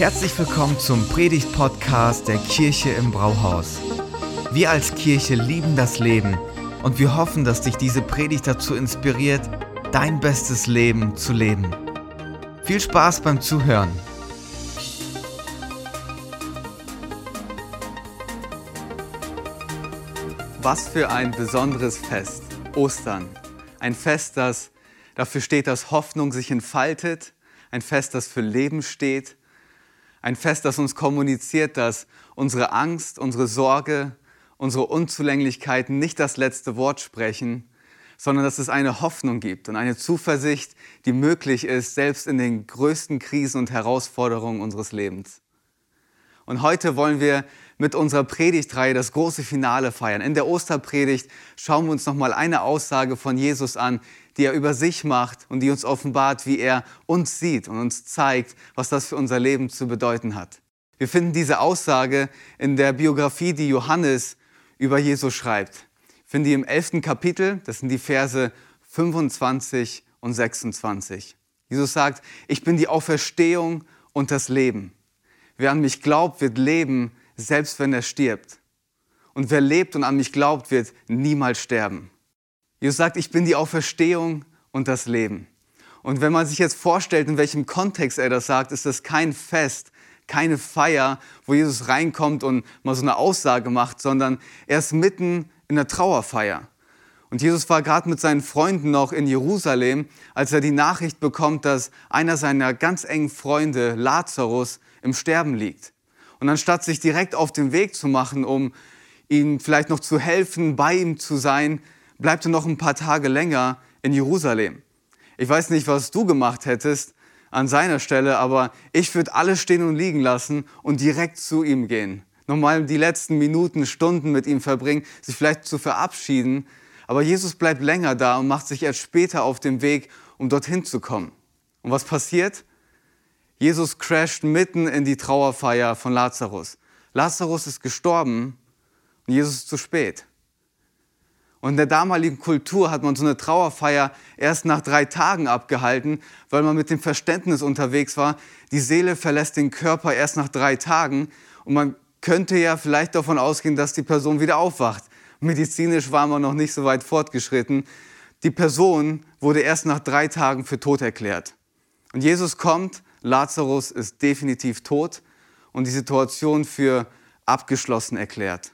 Herzlich willkommen zum Predigt-Podcast der Kirche im Brauhaus. Wir als Kirche lieben das Leben und wir hoffen, dass dich diese Predigt dazu inspiriert, dein bestes Leben zu leben. Viel Spaß beim Zuhören. Was für ein besonderes Fest, Ostern. Ein Fest, das dafür steht, dass Hoffnung sich entfaltet, ein Fest, das für Leben steht ein Fest, das uns kommuniziert, dass unsere Angst, unsere Sorge, unsere Unzulänglichkeiten nicht das letzte Wort sprechen, sondern dass es eine Hoffnung gibt und eine Zuversicht, die möglich ist, selbst in den größten Krisen und Herausforderungen unseres Lebens. Und heute wollen wir mit unserer Predigtreihe das große Finale feiern. In der Osterpredigt schauen wir uns nochmal eine Aussage von Jesus an, die er über sich macht und die uns offenbart, wie er uns sieht und uns zeigt, was das für unser Leben zu bedeuten hat. Wir finden diese Aussage in der Biografie, die Johannes über Jesus schreibt. Ich finde die im 11. Kapitel, das sind die Verse 25 und 26. Jesus sagt, ich bin die Auferstehung und das Leben. Wer an mich glaubt, wird leben, selbst wenn er stirbt. Und wer lebt und an mich glaubt, wird niemals sterben. Jesus sagt, ich bin die Auferstehung und das Leben. Und wenn man sich jetzt vorstellt, in welchem Kontext er das sagt, ist das kein Fest, keine Feier, wo Jesus reinkommt und mal so eine Aussage macht, sondern er ist mitten in der Trauerfeier. Und Jesus war gerade mit seinen Freunden noch in Jerusalem, als er die Nachricht bekommt, dass einer seiner ganz engen Freunde, Lazarus, im Sterben liegt. Und anstatt sich direkt auf den Weg zu machen, um ihm vielleicht noch zu helfen, bei ihm zu sein, bleibt er noch ein paar Tage länger in Jerusalem. Ich weiß nicht, was du gemacht hättest an seiner Stelle, aber ich würde alles stehen und liegen lassen und direkt zu ihm gehen. Nochmal die letzten Minuten, Stunden mit ihm verbringen, sich vielleicht zu verabschieden. Aber Jesus bleibt länger da und macht sich erst später auf den Weg, um dorthin zu kommen. Und was passiert? Jesus crasht mitten in die Trauerfeier von Lazarus. Lazarus ist gestorben und Jesus ist zu spät. Und in der damaligen Kultur hat man so eine Trauerfeier erst nach drei Tagen abgehalten, weil man mit dem Verständnis unterwegs war, die Seele verlässt den Körper erst nach drei Tagen und man könnte ja vielleicht davon ausgehen, dass die Person wieder aufwacht. Medizinisch war man noch nicht so weit fortgeschritten. Die Person wurde erst nach drei Tagen für tot erklärt. Und Jesus kommt, Lazarus ist definitiv tot und die Situation für abgeschlossen erklärt.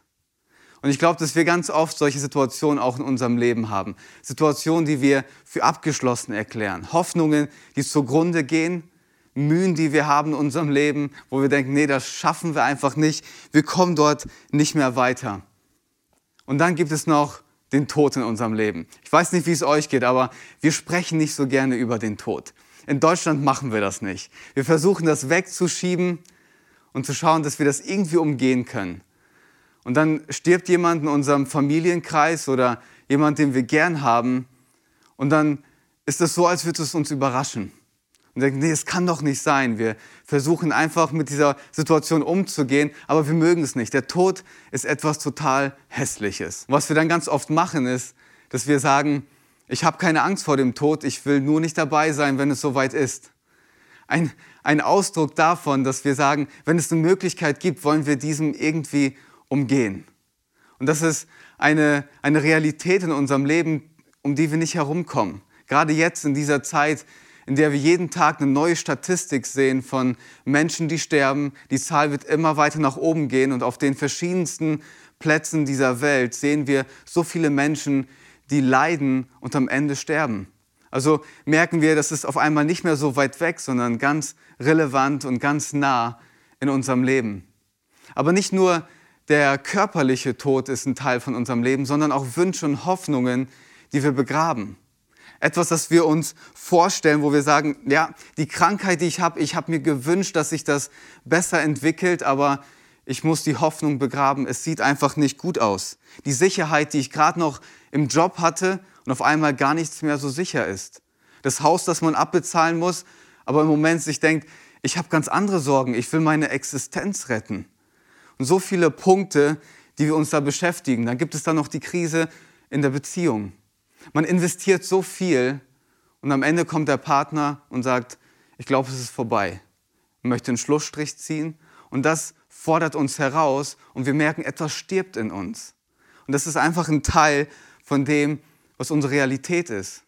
Und ich glaube, dass wir ganz oft solche Situationen auch in unserem Leben haben. Situationen, die wir für abgeschlossen erklären. Hoffnungen, die zugrunde gehen. Mühen, die wir haben in unserem Leben, wo wir denken, nee, das schaffen wir einfach nicht. Wir kommen dort nicht mehr weiter. Und dann gibt es noch den Tod in unserem Leben. Ich weiß nicht, wie es euch geht, aber wir sprechen nicht so gerne über den Tod. In Deutschland machen wir das nicht. Wir versuchen das wegzuschieben und zu schauen, dass wir das irgendwie umgehen können. Und dann stirbt jemand in unserem Familienkreis oder jemand, den wir gern haben. Und dann ist es so, als würde es uns überraschen. Und denken, nee, es kann doch nicht sein. Wir versuchen einfach mit dieser Situation umzugehen, aber wir mögen es nicht. Der Tod ist etwas total Hässliches. Was wir dann ganz oft machen, ist, dass wir sagen, ich habe keine Angst vor dem Tod, ich will nur nicht dabei sein, wenn es soweit ist. Ein, ein Ausdruck davon, dass wir sagen, wenn es eine Möglichkeit gibt, wollen wir diesem irgendwie umgehen. Und das ist eine, eine Realität in unserem Leben, um die wir nicht herumkommen. Gerade jetzt in dieser Zeit, in der wir jeden Tag eine neue Statistik sehen von Menschen, die sterben. Die Zahl wird immer weiter nach oben gehen und auf den verschiedensten Plätzen dieser Welt sehen wir so viele Menschen, die leiden und am Ende sterben. Also merken wir, das ist auf einmal nicht mehr so weit weg, sondern ganz relevant und ganz nah in unserem Leben. Aber nicht nur der körperliche Tod ist ein Teil von unserem Leben, sondern auch Wünsche und Hoffnungen, die wir begraben. Etwas, das wir uns vorstellen, wo wir sagen, ja, die Krankheit, die ich habe, ich habe mir gewünscht, dass sich das besser entwickelt, aber ich muss die Hoffnung begraben. Es sieht einfach nicht gut aus. Die Sicherheit, die ich gerade noch im Job hatte und auf einmal gar nichts mehr so sicher ist. Das Haus, das man abbezahlen muss, aber im Moment sich denkt, ich habe ganz andere Sorgen, ich will meine Existenz retten und so viele Punkte, die wir uns da beschäftigen. Dann gibt es dann noch die Krise in der Beziehung. Man investiert so viel und am Ende kommt der Partner und sagt, ich glaube, es ist vorbei. und möchte einen Schlussstrich ziehen. Und das fordert uns heraus und wir merken, etwas stirbt in uns. Und das ist einfach ein Teil von dem, was unsere Realität ist.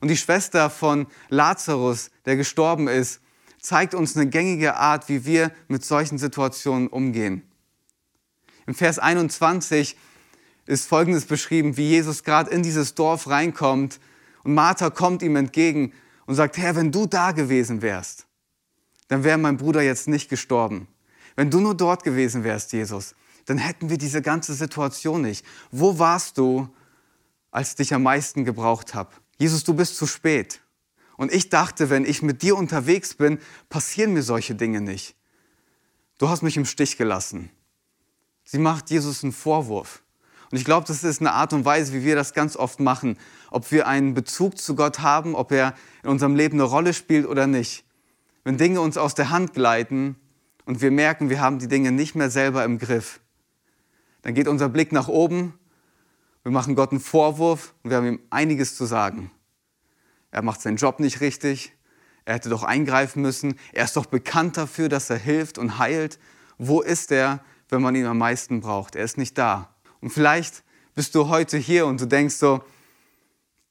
Und die Schwester von Lazarus, der gestorben ist, zeigt uns eine gängige Art, wie wir mit solchen Situationen umgehen. Im Vers 21 ist Folgendes beschrieben, wie Jesus gerade in dieses Dorf reinkommt und Martha kommt ihm entgegen und sagt, Herr, wenn du da gewesen wärst, dann wäre mein Bruder jetzt nicht gestorben. Wenn du nur dort gewesen wärst, Jesus, dann hätten wir diese ganze Situation nicht. Wo warst du, als ich dich am meisten gebraucht habe? Jesus, du bist zu spät. Und ich dachte, wenn ich mit dir unterwegs bin, passieren mir solche Dinge nicht. Du hast mich im Stich gelassen. Sie macht Jesus einen Vorwurf. Und ich glaube, das ist eine Art und Weise, wie wir das ganz oft machen. Ob wir einen Bezug zu Gott haben, ob er in unserem Leben eine Rolle spielt oder nicht. Wenn Dinge uns aus der Hand gleiten und wir merken, wir haben die Dinge nicht mehr selber im Griff, dann geht unser Blick nach oben, wir machen Gott einen Vorwurf und wir haben ihm einiges zu sagen. Er macht seinen Job nicht richtig, er hätte doch eingreifen müssen, er ist doch bekannt dafür, dass er hilft und heilt. Wo ist er, wenn man ihn am meisten braucht? Er ist nicht da. Und vielleicht bist du heute hier und du denkst so,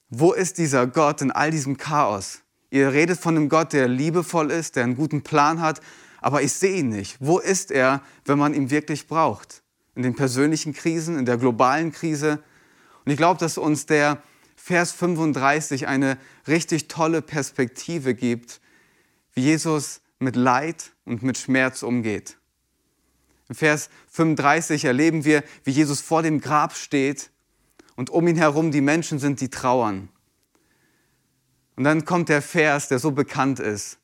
wo ist dieser Gott in all diesem Chaos? Ihr redet von einem Gott, der liebevoll ist, der einen guten Plan hat, aber ich sehe ihn nicht. Wo ist er, wenn man ihn wirklich braucht? in den persönlichen Krisen, in der globalen Krise. Und ich glaube, dass uns der Vers 35 eine richtig tolle Perspektive gibt, wie Jesus mit Leid und mit Schmerz umgeht. Im Vers 35 erleben wir, wie Jesus vor dem Grab steht und um ihn herum die Menschen sind, die trauern. Und dann kommt der Vers, der so bekannt ist.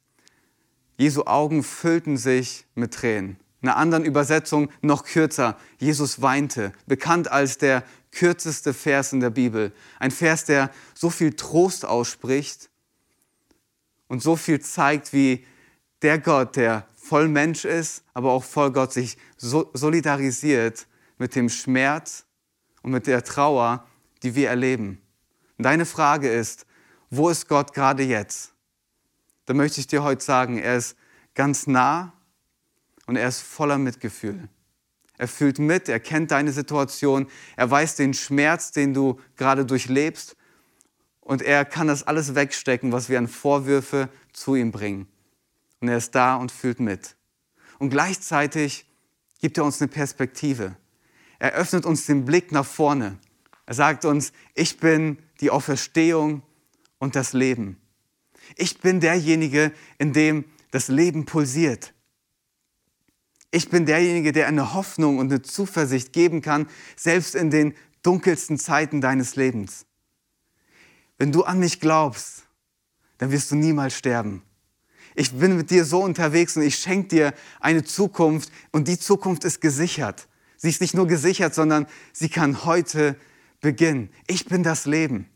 Jesu Augen füllten sich mit Tränen. In einer anderen Übersetzung noch kürzer. Jesus weinte, bekannt als der kürzeste Vers in der Bibel. Ein Vers, der so viel Trost ausspricht und so viel zeigt, wie der Gott, der voll Mensch ist, aber auch voll Gott sich solidarisiert mit dem Schmerz und mit der Trauer, die wir erleben. Deine Frage ist, wo ist Gott gerade jetzt? Da möchte ich dir heute sagen, er ist ganz nah und er ist voller Mitgefühl. Er fühlt mit, er kennt deine Situation, er weiß den Schmerz, den du gerade durchlebst und er kann das alles wegstecken, was wir an Vorwürfe zu ihm bringen. Und er ist da und fühlt mit. Und gleichzeitig gibt er uns eine Perspektive. Er öffnet uns den Blick nach vorne. Er sagt uns, ich bin die Auferstehung und das Leben. Ich bin derjenige, in dem das Leben pulsiert. Ich bin derjenige, der eine Hoffnung und eine Zuversicht geben kann, selbst in den dunkelsten Zeiten deines Lebens. Wenn du an mich glaubst, dann wirst du niemals sterben. Ich bin mit dir so unterwegs und ich schenke dir eine Zukunft und die Zukunft ist gesichert. Sie ist nicht nur gesichert, sondern sie kann heute beginnen. Ich bin das Leben.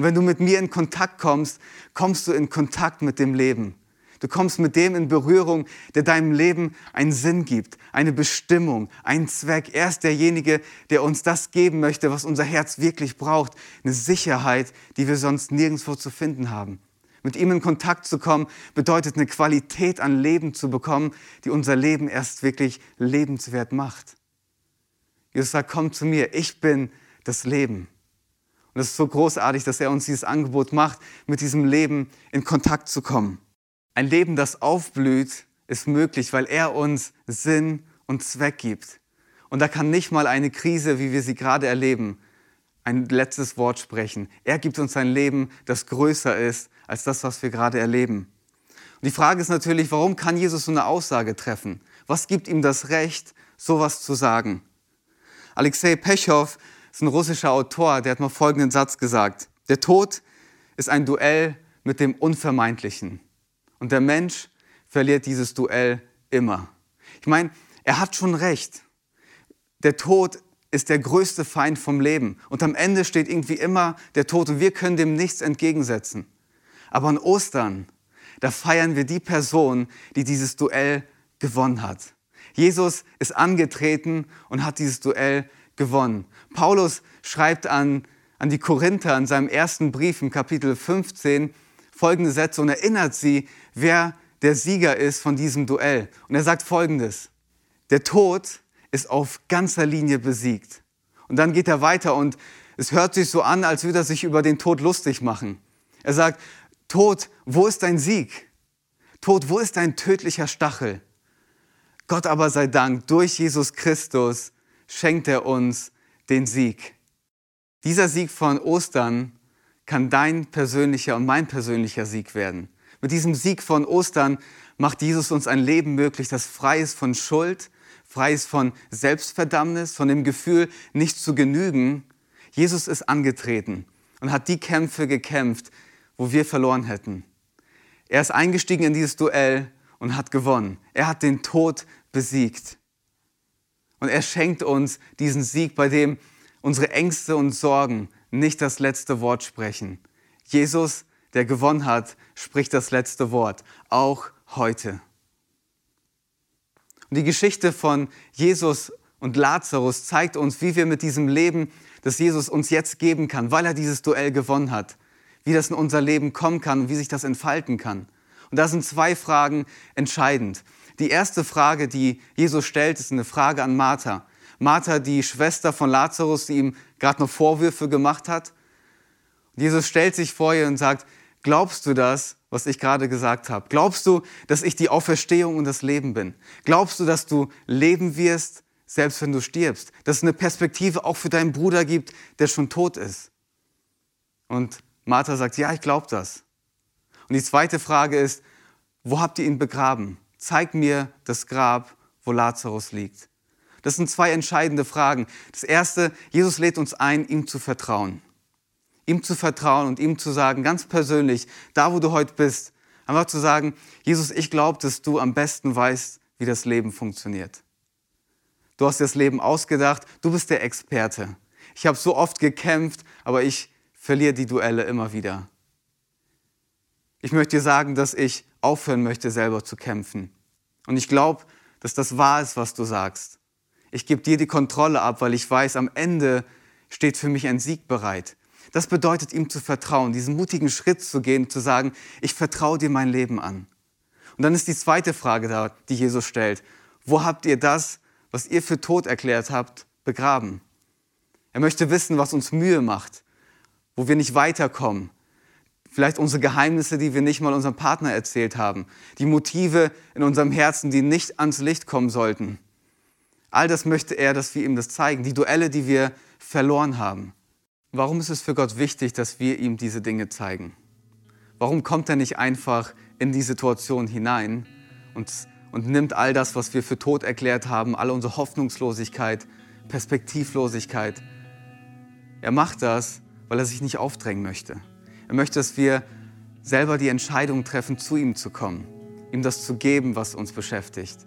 Und wenn du mit mir in Kontakt kommst, kommst du in Kontakt mit dem Leben. Du kommst mit dem in Berührung, der deinem Leben einen Sinn gibt, eine Bestimmung, einen Zweck. Er ist derjenige, der uns das geben möchte, was unser Herz wirklich braucht. Eine Sicherheit, die wir sonst nirgendwo zu finden haben. Mit ihm in Kontakt zu kommen, bedeutet eine Qualität an Leben zu bekommen, die unser Leben erst wirklich lebenswert macht. Jesus sagt, komm zu mir, ich bin das Leben. Und es ist so großartig, dass er uns dieses Angebot macht, mit diesem Leben in Kontakt zu kommen. Ein Leben, das aufblüht, ist möglich, weil er uns Sinn und Zweck gibt. Und da kann nicht mal eine Krise, wie wir sie gerade erleben, ein letztes Wort sprechen. Er gibt uns ein Leben, das größer ist als das, was wir gerade erleben. Und die Frage ist natürlich, warum kann Jesus so eine Aussage treffen? Was gibt ihm das Recht, sowas zu sagen? Alexei Pechow ist ein russischer Autor, der hat mal folgenden Satz gesagt. Der Tod ist ein Duell mit dem Unvermeidlichen. Und der Mensch verliert dieses Duell immer. Ich meine, er hat schon recht. Der Tod ist der größte Feind vom Leben. Und am Ende steht irgendwie immer der Tod und wir können dem nichts entgegensetzen. Aber an Ostern, da feiern wir die Person, die dieses Duell gewonnen hat. Jesus ist angetreten und hat dieses Duell gewonnen. Paulus schreibt an, an die Korinther in seinem ersten Brief im Kapitel 15, folgende Sätze und erinnert sie, wer der Sieger ist von diesem Duell. Und er sagt folgendes, der Tod ist auf ganzer Linie besiegt. Und dann geht er weiter und es hört sich so an, als würde er sich über den Tod lustig machen. Er sagt, Tod, wo ist dein Sieg? Tod, wo ist dein tödlicher Stachel? Gott aber sei Dank, durch Jesus Christus schenkt er uns den Sieg. Dieser Sieg von Ostern kann dein persönlicher und mein persönlicher Sieg werden. Mit diesem Sieg von Ostern macht Jesus uns ein Leben möglich, das frei ist von Schuld, frei ist von Selbstverdammnis, von dem Gefühl, nicht zu genügen. Jesus ist angetreten und hat die Kämpfe gekämpft, wo wir verloren hätten. Er ist eingestiegen in dieses Duell und hat gewonnen. Er hat den Tod besiegt. Und er schenkt uns diesen Sieg, bei dem unsere Ängste und Sorgen nicht das letzte Wort sprechen. Jesus, der gewonnen hat, spricht das letzte Wort, auch heute. Und die Geschichte von Jesus und Lazarus zeigt uns, wie wir mit diesem Leben, das Jesus uns jetzt geben kann, weil er dieses Duell gewonnen hat, wie das in unser Leben kommen kann und wie sich das entfalten kann. Und da sind zwei Fragen entscheidend. Die erste Frage, die Jesus stellt, ist eine Frage an Martha. Martha, die Schwester von Lazarus, die ihm gerade noch Vorwürfe gemacht hat. Und Jesus stellt sich vor ihr und sagt, glaubst du das, was ich gerade gesagt habe? Glaubst du, dass ich die Auferstehung und das Leben bin? Glaubst du, dass du leben wirst, selbst wenn du stirbst? Dass es eine Perspektive auch für deinen Bruder gibt, der schon tot ist? Und Martha sagt, ja, ich glaube das. Und die zweite Frage ist, wo habt ihr ihn begraben? Zeig mir das Grab, wo Lazarus liegt. Das sind zwei entscheidende Fragen. Das erste, Jesus lädt uns ein, ihm zu vertrauen. Ihm zu vertrauen und ihm zu sagen, ganz persönlich, da wo du heute bist, einfach zu sagen, Jesus, ich glaube, dass du am besten weißt, wie das Leben funktioniert. Du hast dir das Leben ausgedacht, du bist der Experte. Ich habe so oft gekämpft, aber ich verliere die Duelle immer wieder. Ich möchte dir sagen, dass ich aufhören möchte, selber zu kämpfen. Und ich glaube, dass das wahr ist, was du sagst. Ich gebe dir die Kontrolle ab, weil ich weiß, am Ende steht für mich ein Sieg bereit. Das bedeutet, ihm zu vertrauen, diesen mutigen Schritt zu gehen, zu sagen, ich vertraue dir mein Leben an. Und dann ist die zweite Frage da, die Jesus stellt. Wo habt ihr das, was ihr für tot erklärt habt, begraben? Er möchte wissen, was uns Mühe macht, wo wir nicht weiterkommen, Vielleicht unsere Geheimnisse, die wir nicht mal unserem Partner erzählt haben. Die Motive in unserem Herzen, die nicht ans Licht kommen sollten. All das möchte er, dass wir ihm das zeigen. Die Duelle, die wir verloren haben. Warum ist es für Gott wichtig, dass wir ihm diese Dinge zeigen? Warum kommt er nicht einfach in die Situation hinein und, und nimmt all das, was wir für tot erklärt haben, alle unsere Hoffnungslosigkeit, Perspektivlosigkeit? Er macht das, weil er sich nicht aufdrängen möchte. Er möchte, dass wir selber die Entscheidung treffen, zu ihm zu kommen, ihm das zu geben, was uns beschäftigt.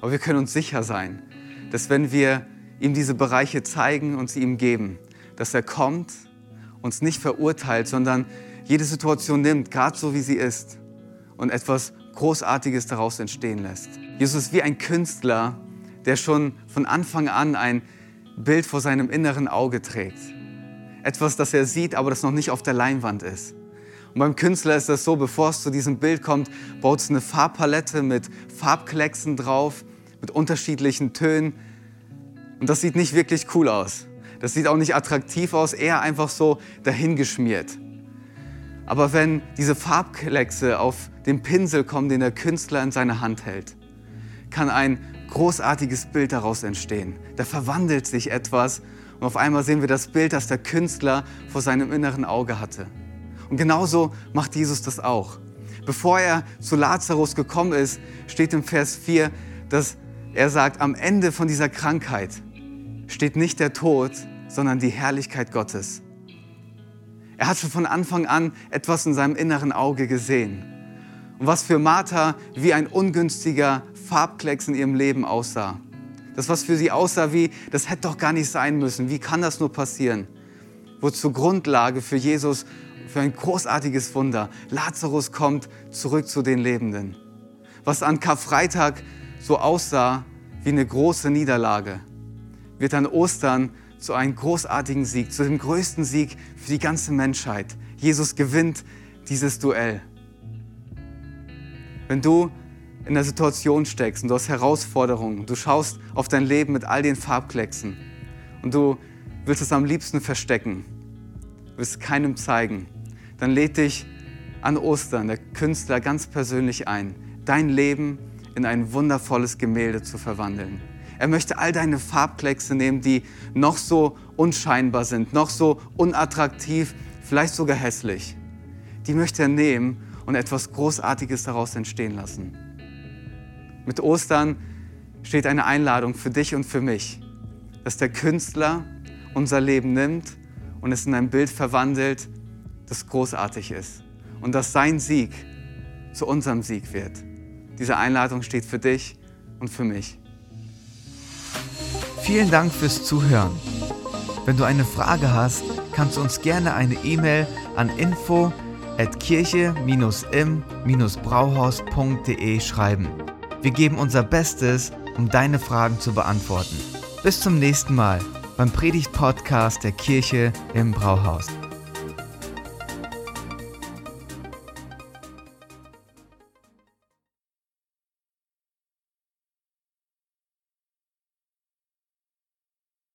Aber wir können uns sicher sein, dass wenn wir ihm diese Bereiche zeigen und sie ihm geben, dass er kommt, uns nicht verurteilt, sondern jede Situation nimmt, gerade so wie sie ist, und etwas Großartiges daraus entstehen lässt. Jesus ist wie ein Künstler, der schon von Anfang an ein Bild vor seinem inneren Auge trägt etwas, das er sieht, aber das noch nicht auf der Leinwand ist. Und beim Künstler ist das so, bevor es zu diesem Bild kommt, baut es eine Farbpalette mit Farbklecksen drauf, mit unterschiedlichen Tönen. Und das sieht nicht wirklich cool aus. Das sieht auch nicht attraktiv aus, eher einfach so dahingeschmiert. Aber wenn diese Farbkleckse auf den Pinsel kommen, den der Künstler in seiner Hand hält, kann ein großartiges Bild daraus entstehen. Da verwandelt sich etwas und auf einmal sehen wir das Bild, das der Künstler vor seinem inneren Auge hatte. Und genauso macht Jesus das auch. Bevor er zu Lazarus gekommen ist, steht im Vers 4, dass er sagt, am Ende von dieser Krankheit steht nicht der Tod, sondern die Herrlichkeit Gottes. Er hat schon von Anfang an etwas in seinem inneren Auge gesehen. Und was für Martha wie ein ungünstiger Farbklecks in ihrem Leben aussah, das, was für sie aussah wie, das hätte doch gar nicht sein müssen. Wie kann das nur passieren? Wurde zur Grundlage für Jesus, für ein großartiges Wunder. Lazarus kommt zurück zu den Lebenden. Was an Karfreitag so aussah wie eine große Niederlage, wird an Ostern zu einem großartigen Sieg, zu dem größten Sieg für die ganze Menschheit. Jesus gewinnt dieses Duell. Wenn du in der Situation steckst und du hast Herausforderungen, du schaust auf dein Leben mit all den Farbklecksen und du willst es am liebsten verstecken, willst es keinem zeigen, dann lädt dich an Ostern der Künstler ganz persönlich ein, dein Leben in ein wundervolles Gemälde zu verwandeln. Er möchte all deine Farbkleckse nehmen, die noch so unscheinbar sind, noch so unattraktiv, vielleicht sogar hässlich. Die möchte er nehmen und etwas Großartiges daraus entstehen lassen. Mit Ostern steht eine Einladung für dich und für mich, dass der Künstler unser Leben nimmt und es in ein Bild verwandelt, das großartig ist. Und dass sein Sieg zu unserem Sieg wird. Diese Einladung steht für dich und für mich. Vielen Dank fürs Zuhören. Wenn du eine Frage hast, kannst du uns gerne eine E-Mail an info at kirche-im-brauhaus.de schreiben. Wir geben unser Bestes, um deine Fragen zu beantworten. Bis zum nächsten Mal beim Predigt-Podcast der Kirche im Brauhaus.